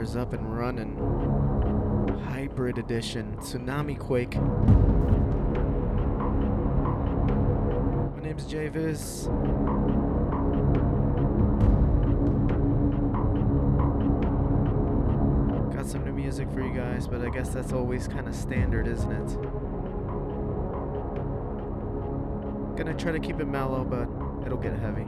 Is up and running. Hybrid Edition, Tsunami Quake. My name's JVIZ. Got some new music for you guys, but I guess that's always kind of standard, isn't it? Gonna try to keep it mellow, but it'll get heavy.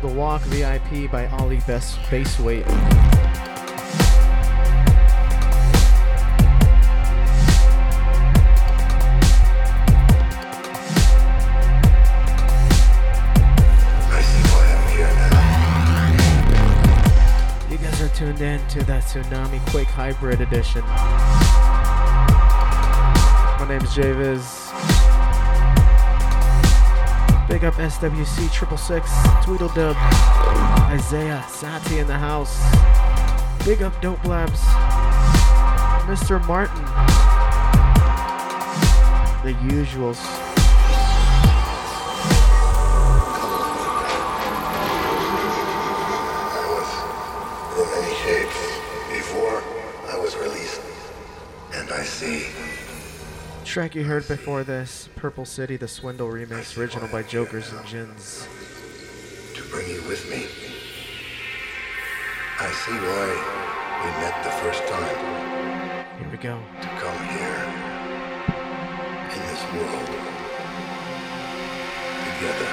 Called Walk VIP by Ollie Best Baseweight. You guys are tuned in to that Tsunami Quake Hybrid Edition. My name is JVIZ. Big up SWC Triple Six, Tweedledub, Isaiah, Sati in the house. Big up Dope Labs, Mr. Martin. The usuals. Many shapes before I was released. And I see. Track you heard before this, Purple City, the Swindle remix, original by Jokers and Ginz. to bring you with me. I see why we met the first time Here we go. to come here in this world together.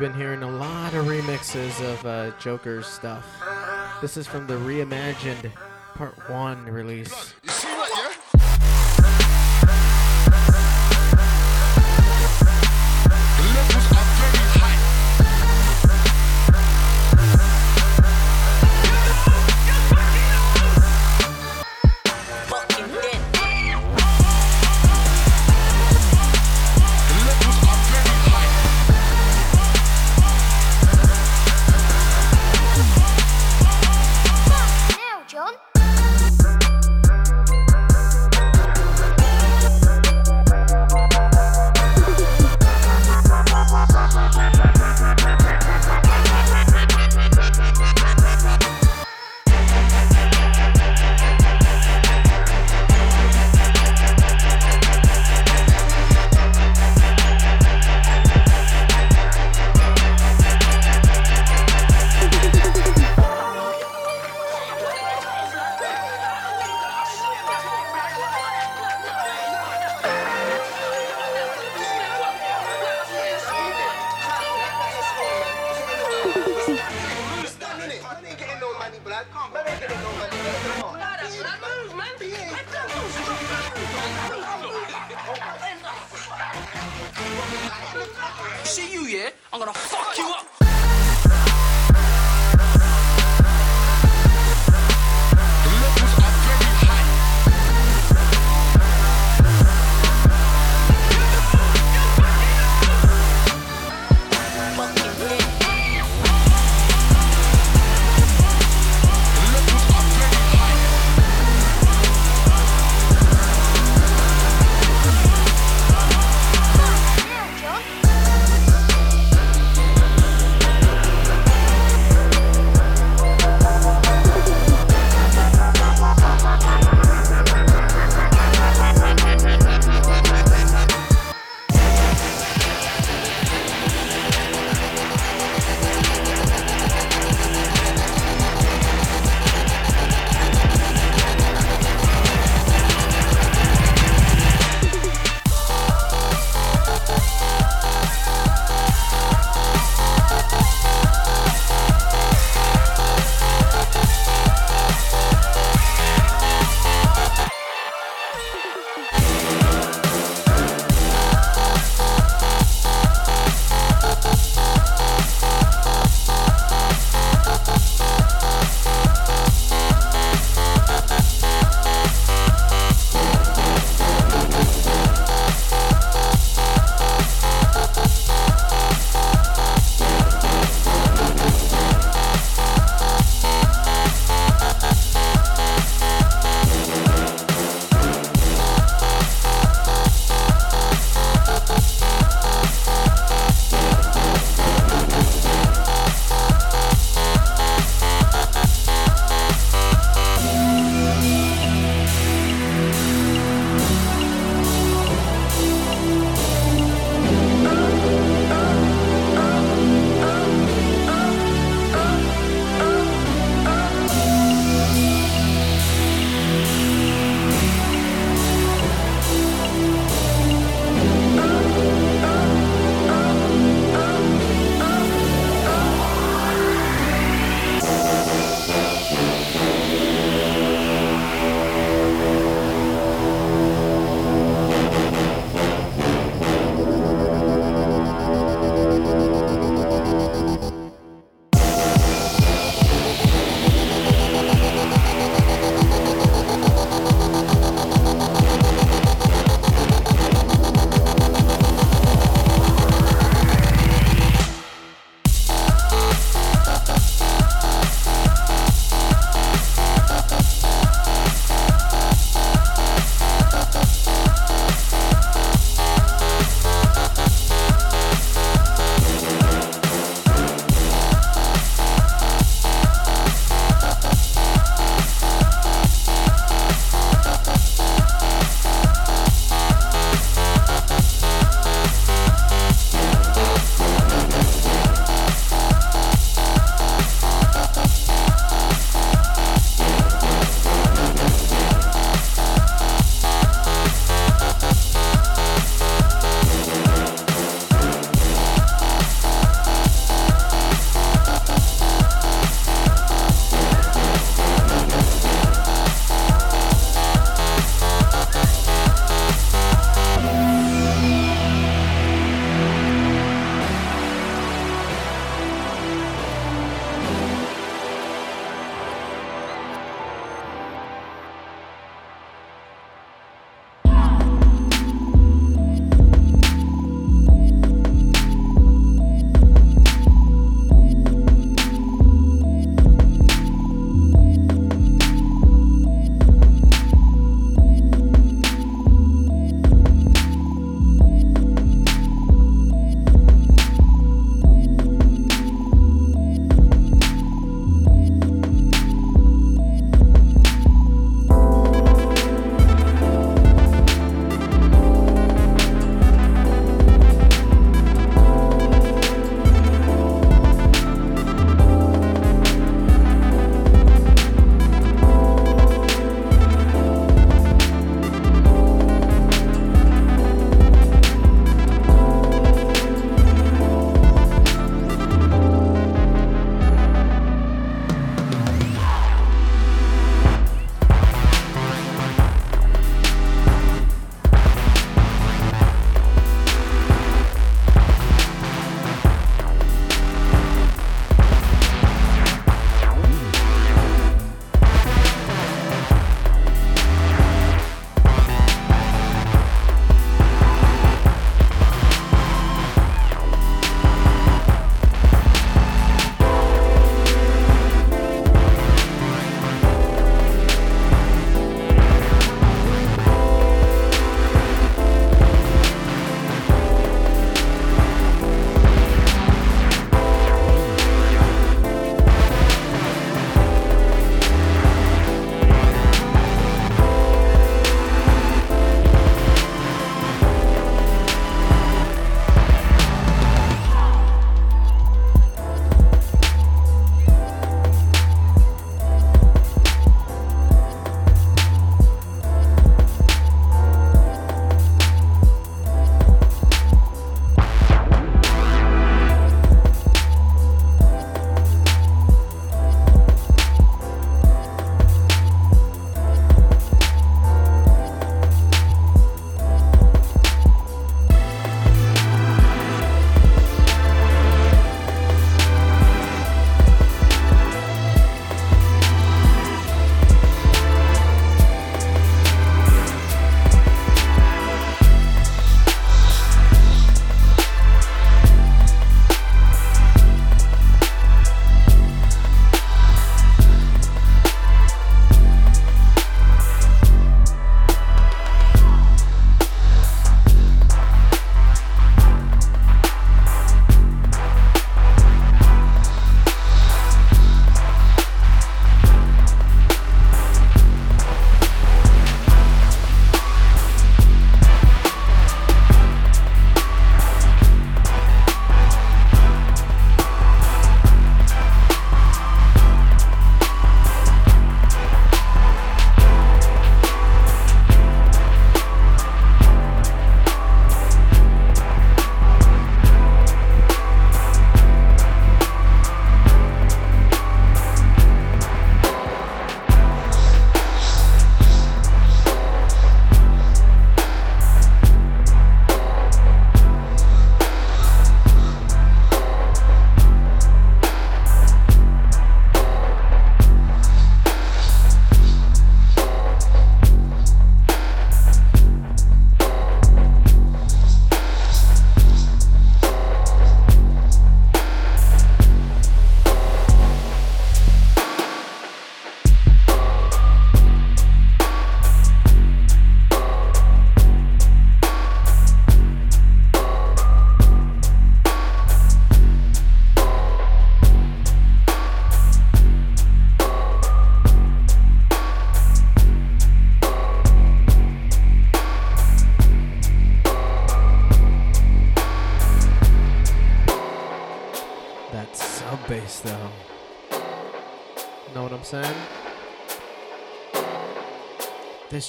been hearing a lot of remixes of uh, Joker's stuff. This is from the reimagined Part 1 release.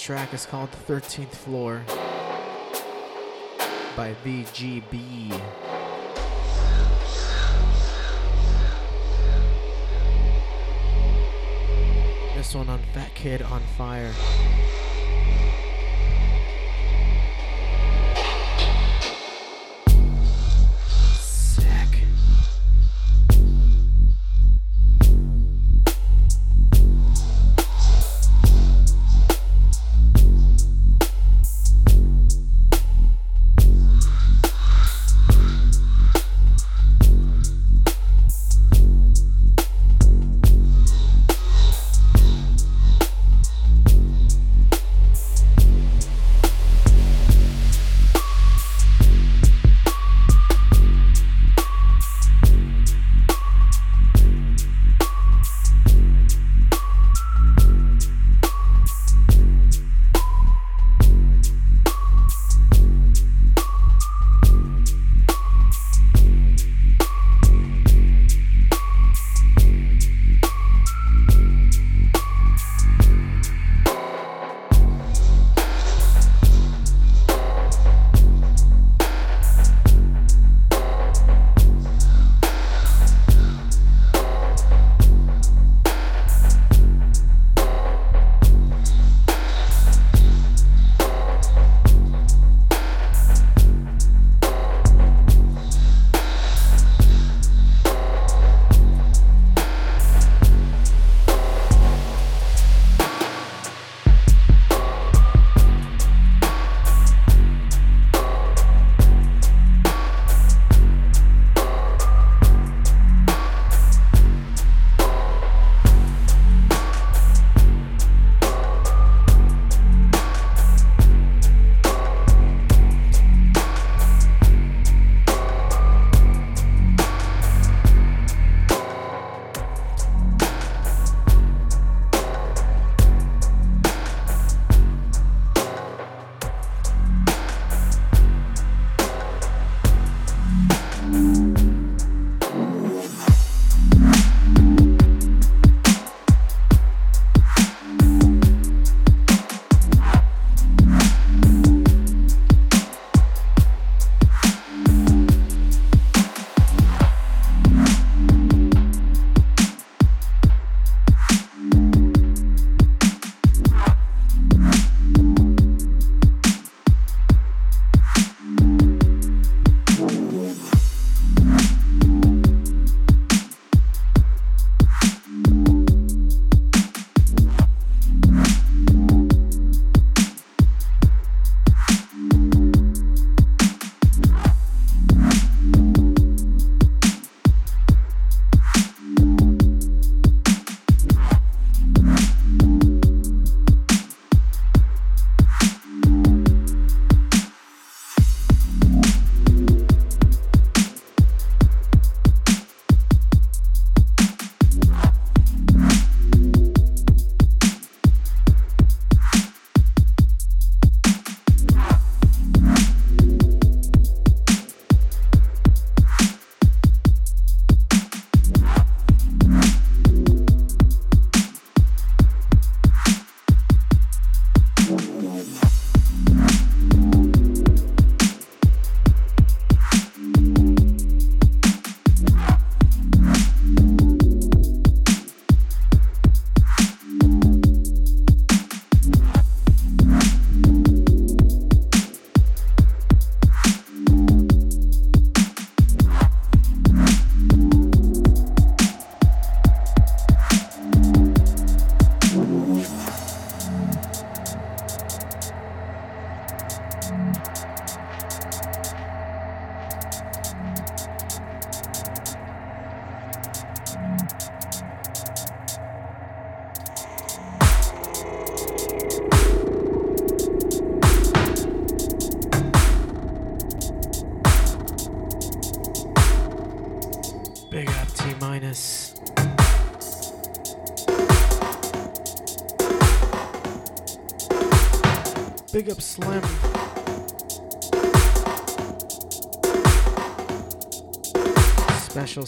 This track is called The 13th Floor by VGB. This one on Fat Kid on Fire.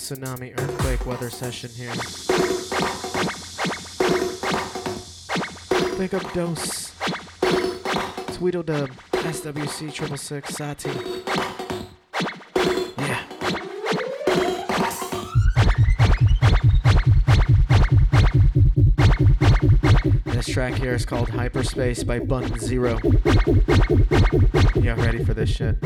Tsunami earthquake weather session here. Big up dose. Tweedledum. SWC triple six Sati. Yeah. This track here is called Hyperspace by Button Zero. Yeah, ready for this shit.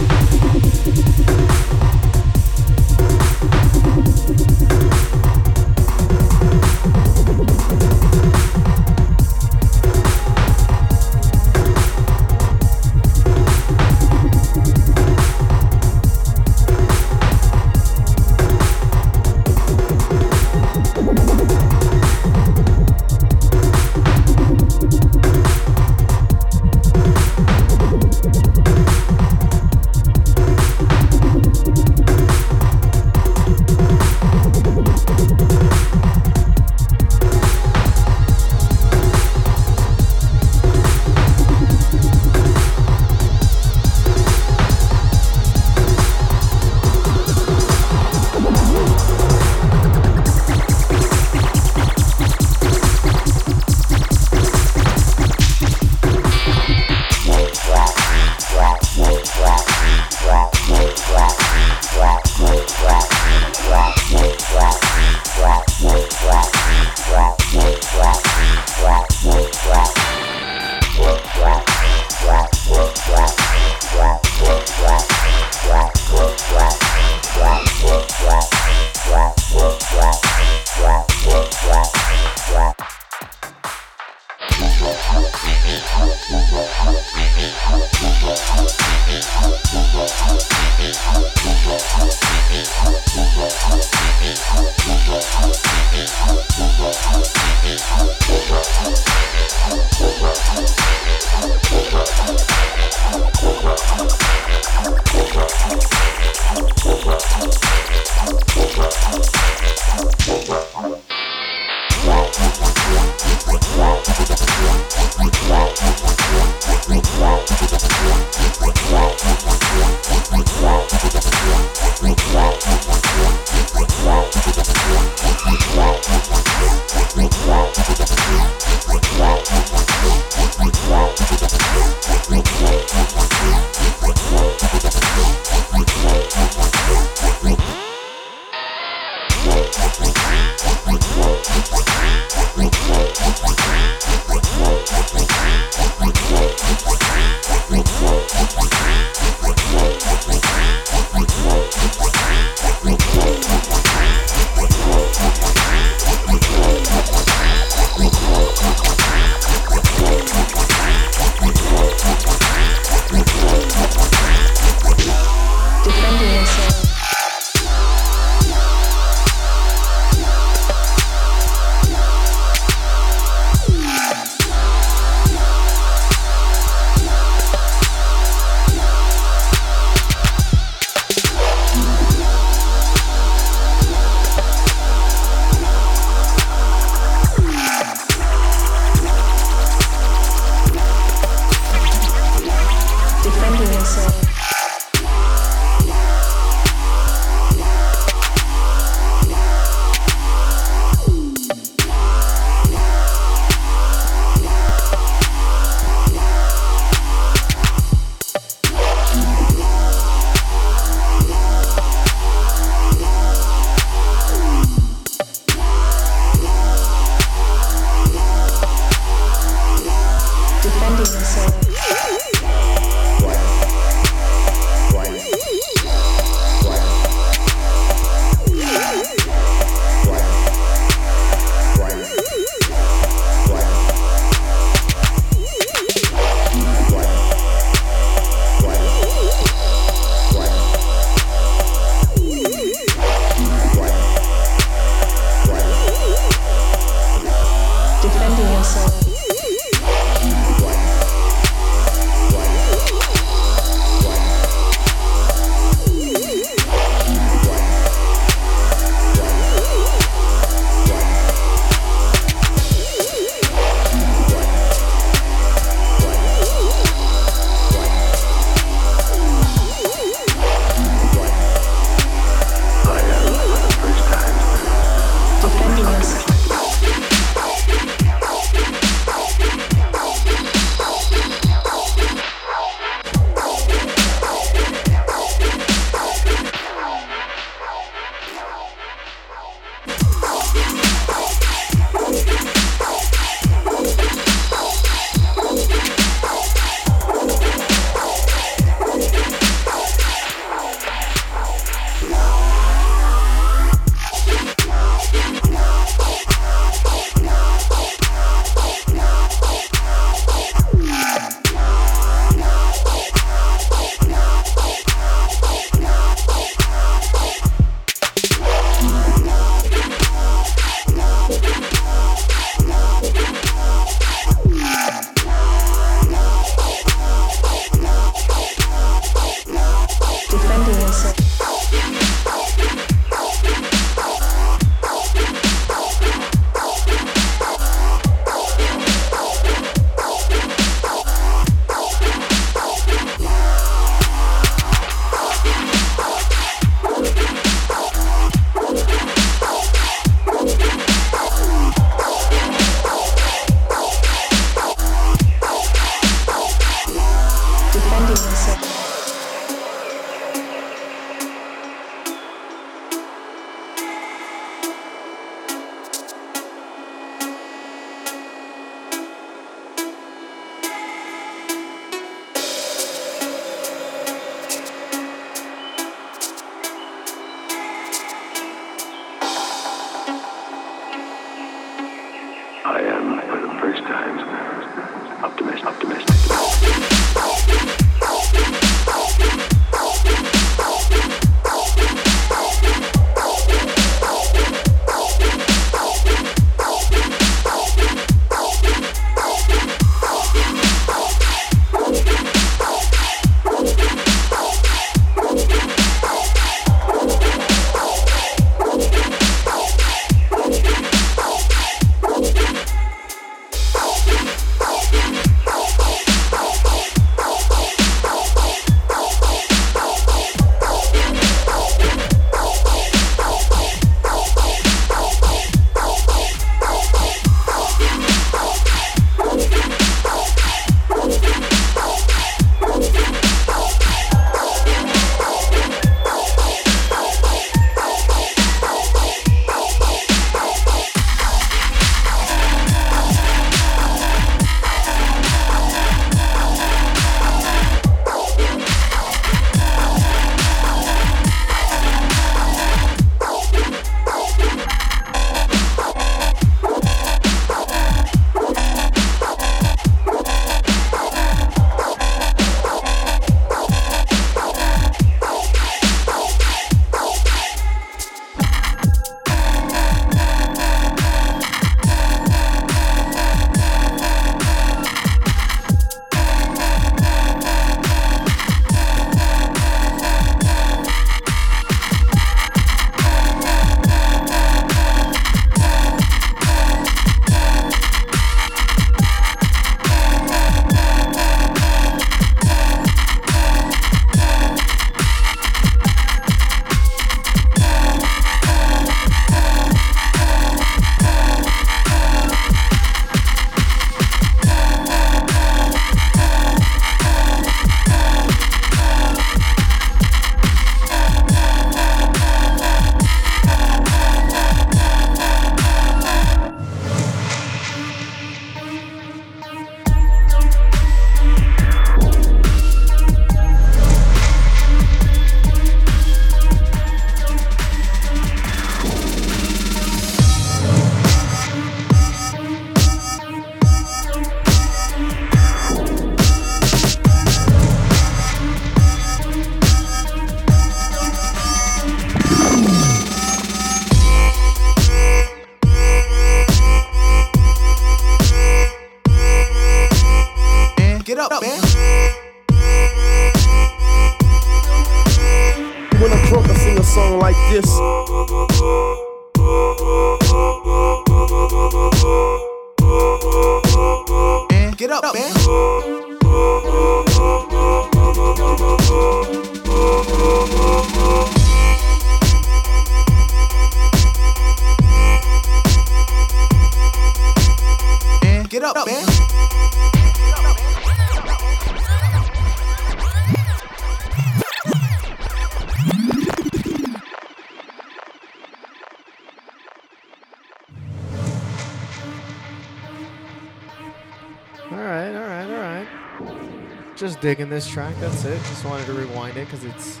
Digging this track. That's it. Just wanted to rewind it because it's,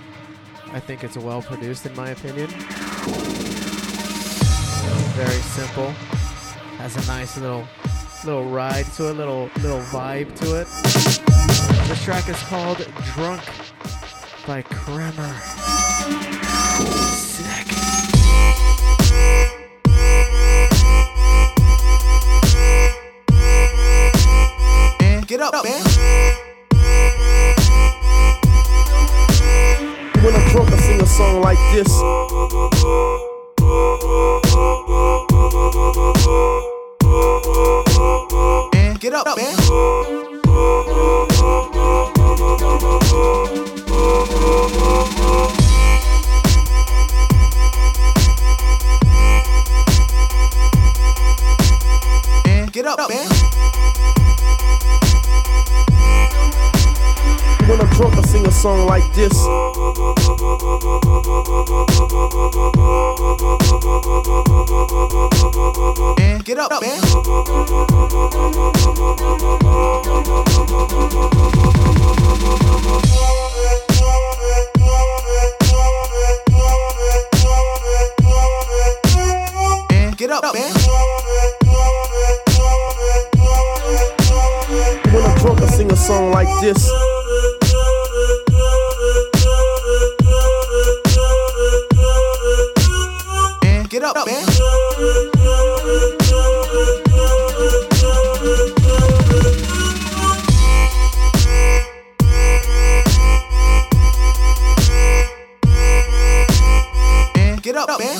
I think it's well produced in my opinion. Very simple. Has a nice little, little ride to it, little, little vibe to it. This track is called "Drunk" by Kremer. Sick. Eh, Get up, man. When I'm drunk, I sing a song like this. Get up, man. Get up, man. When I'm drunk, I sing a song like this. Get up, man. Get up, man. When I'm drunk, I sing a song like this. Up, man. Get up, man.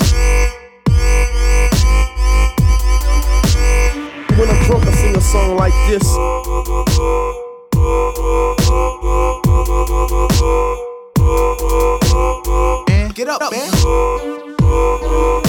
When I'm drunk, I sing a song like this. Get up, man. This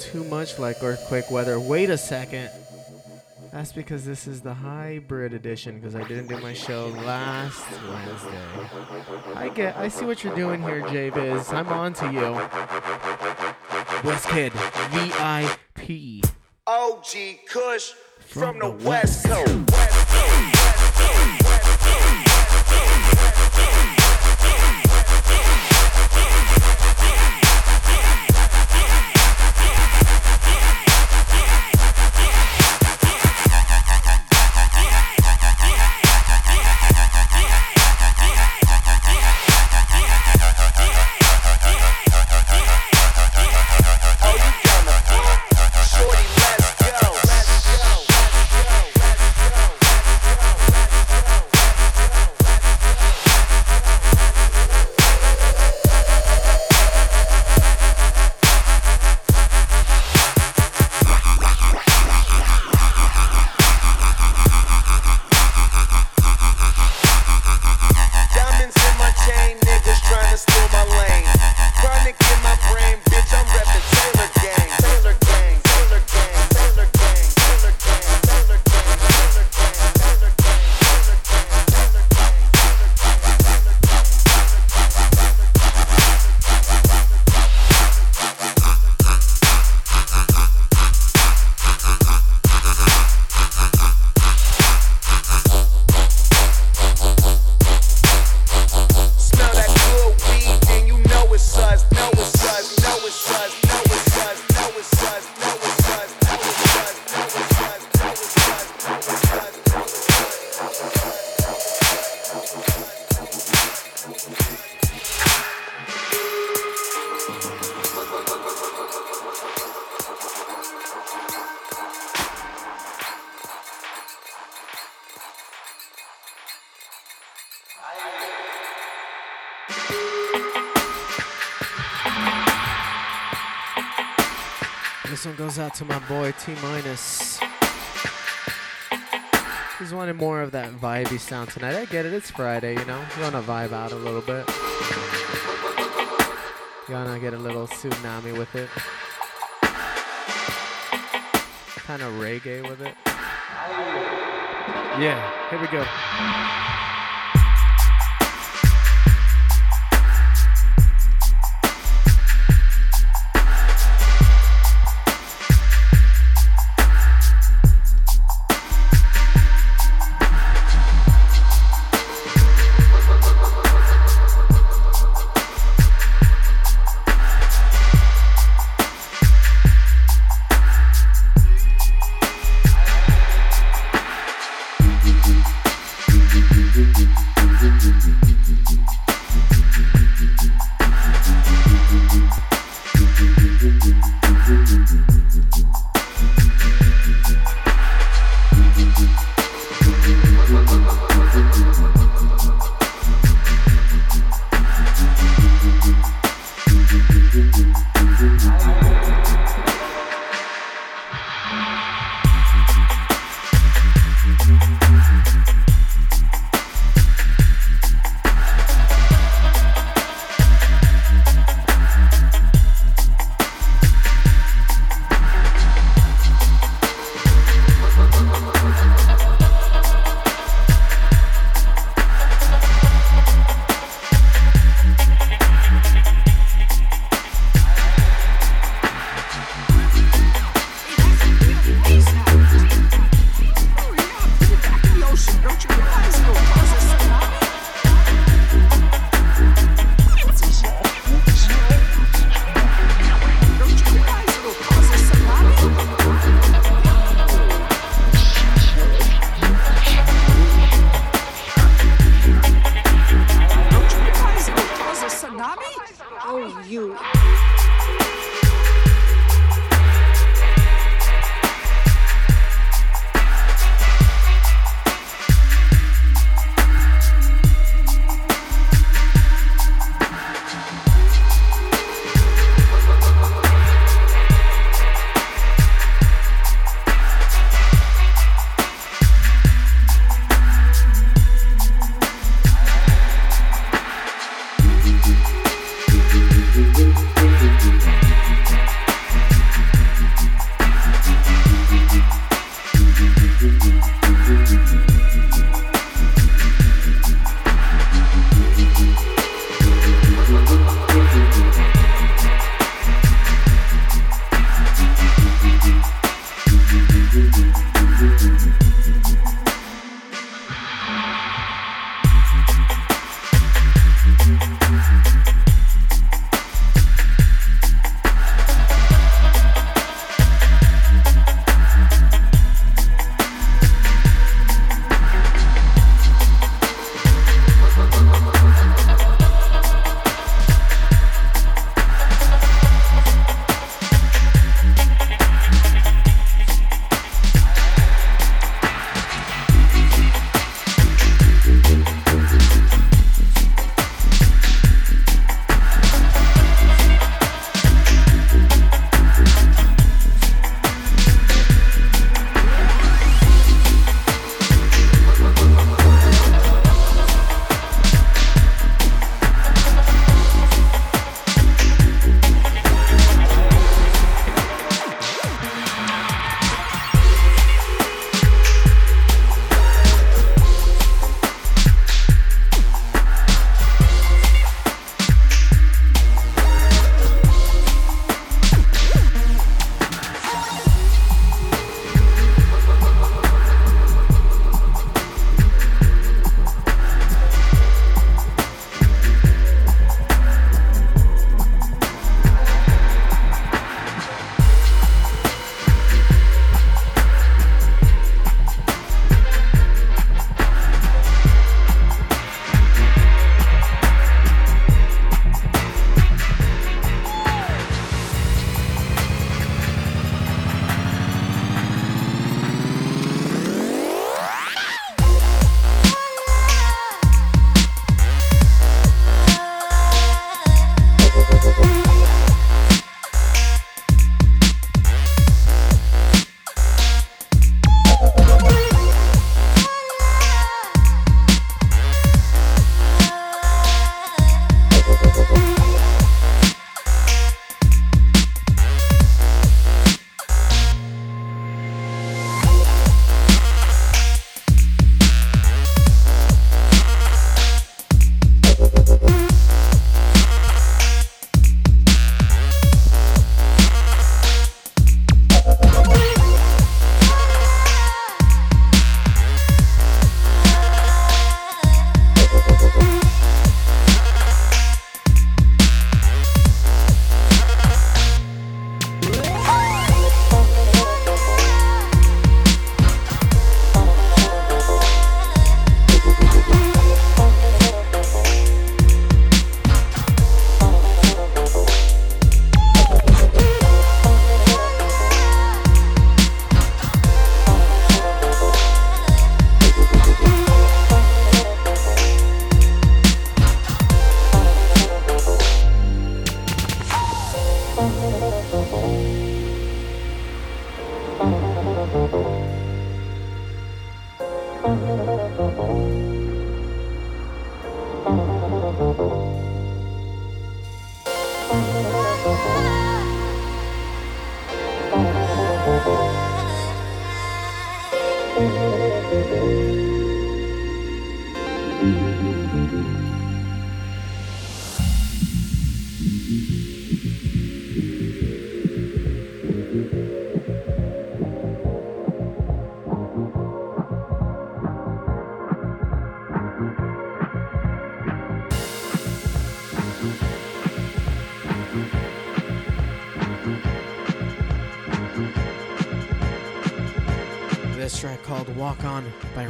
too much like earthquake weather. Wait a second. That's because this is the hybrid edition because I didn't do my show last Wednesday. I get I see what you're doing here, JVIZ. I'm on to you. West Kid, VIP. OG Kush from, from the, the West. West. To my boy T minus. He's wanted more of that vibey sound tonight. I get it, it's Friday, you know. You wanna vibe out a little bit. You wanna get a little tsunami with it. Kinda reggae with it. Yeah, here we go.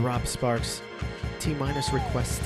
Rob Sparks. T minus request.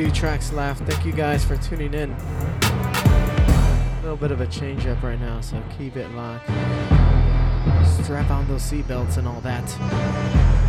Few tracks left. Thank you guys for tuning in. A little bit of a change up right now, so keep it locked. Strap on those seatbelts and all that.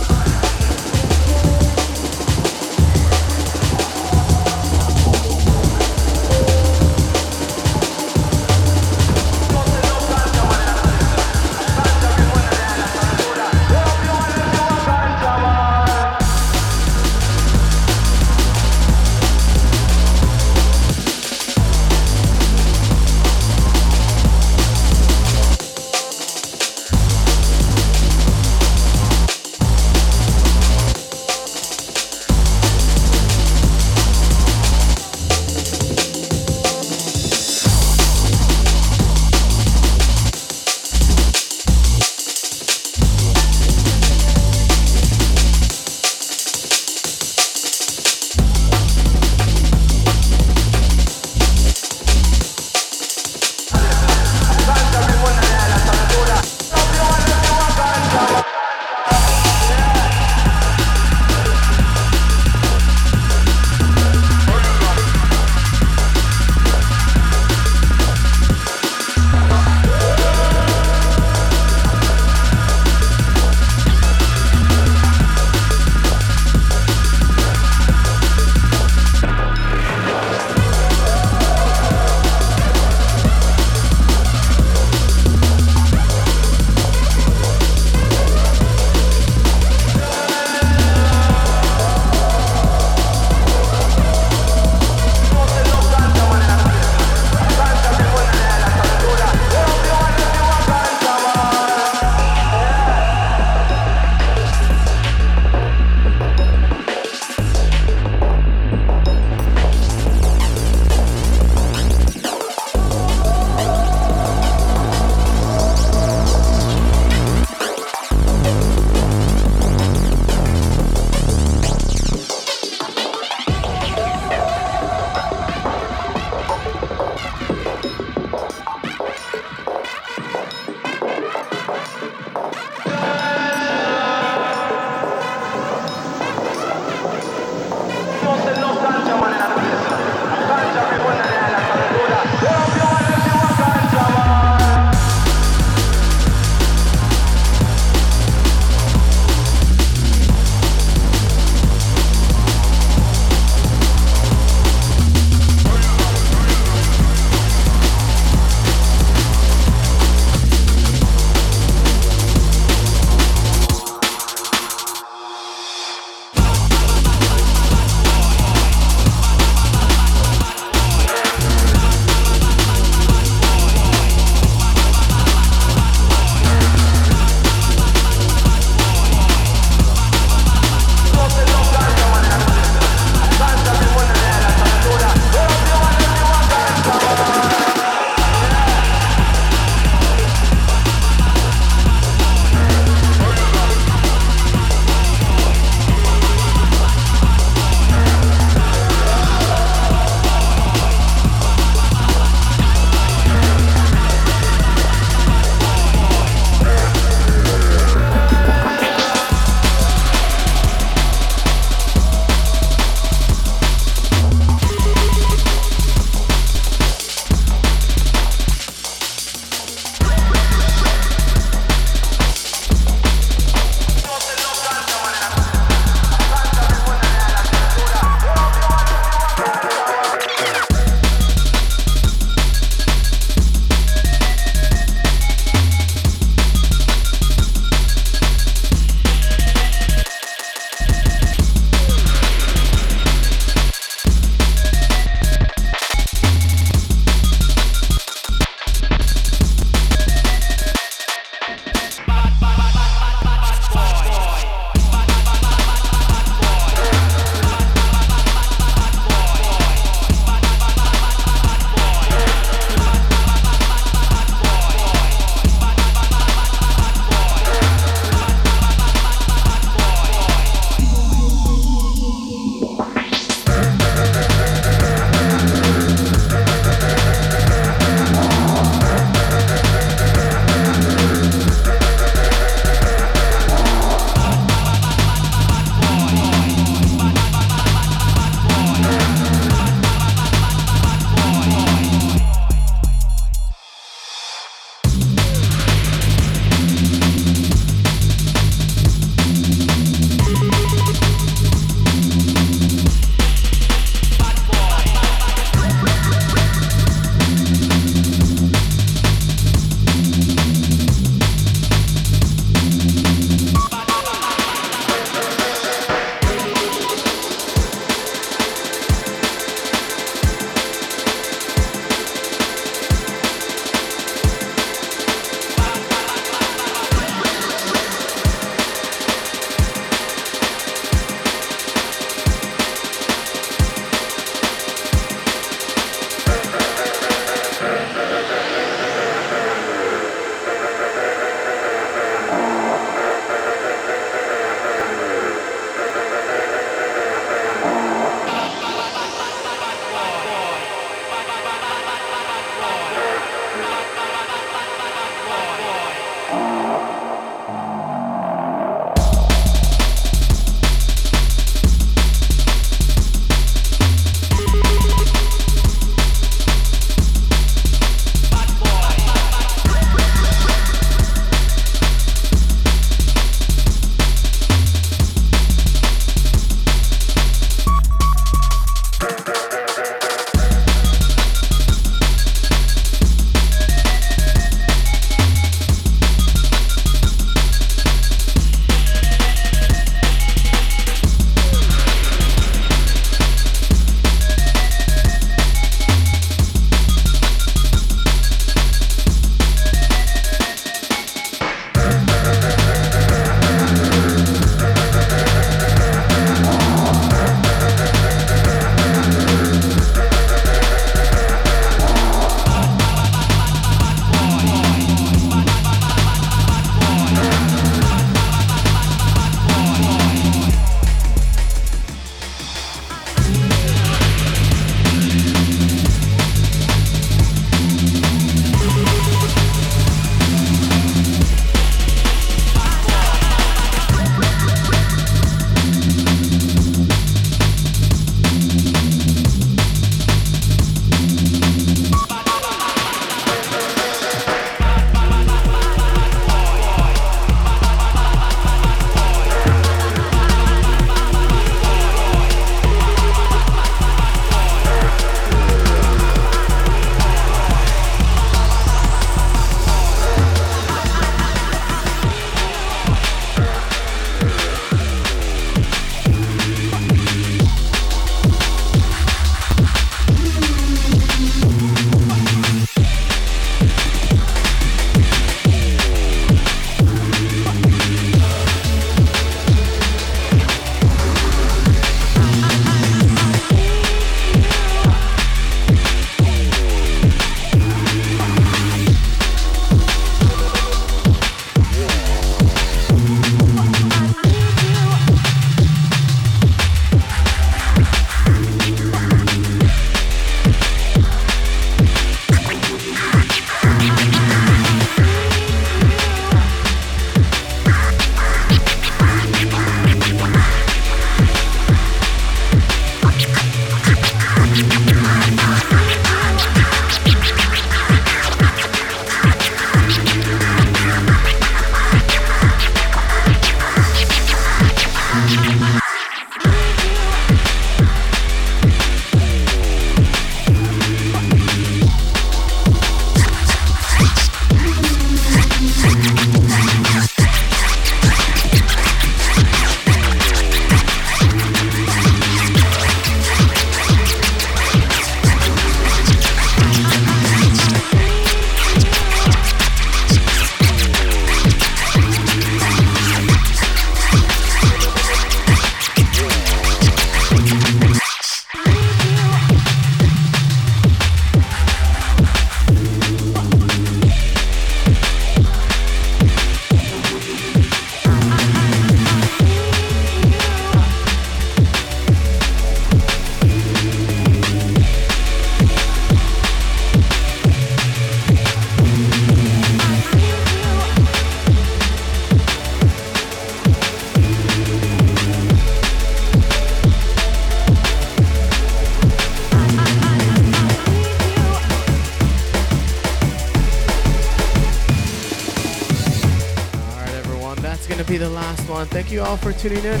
You all for tuning in.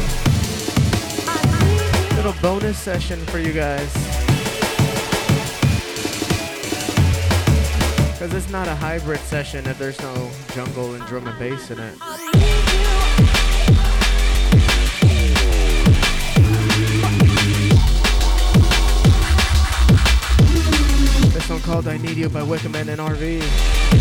Little bonus session for you guys. Because it's not a hybrid session if there's no jungle and drum and bass in it. This one called I Need You by Wickerman and RV.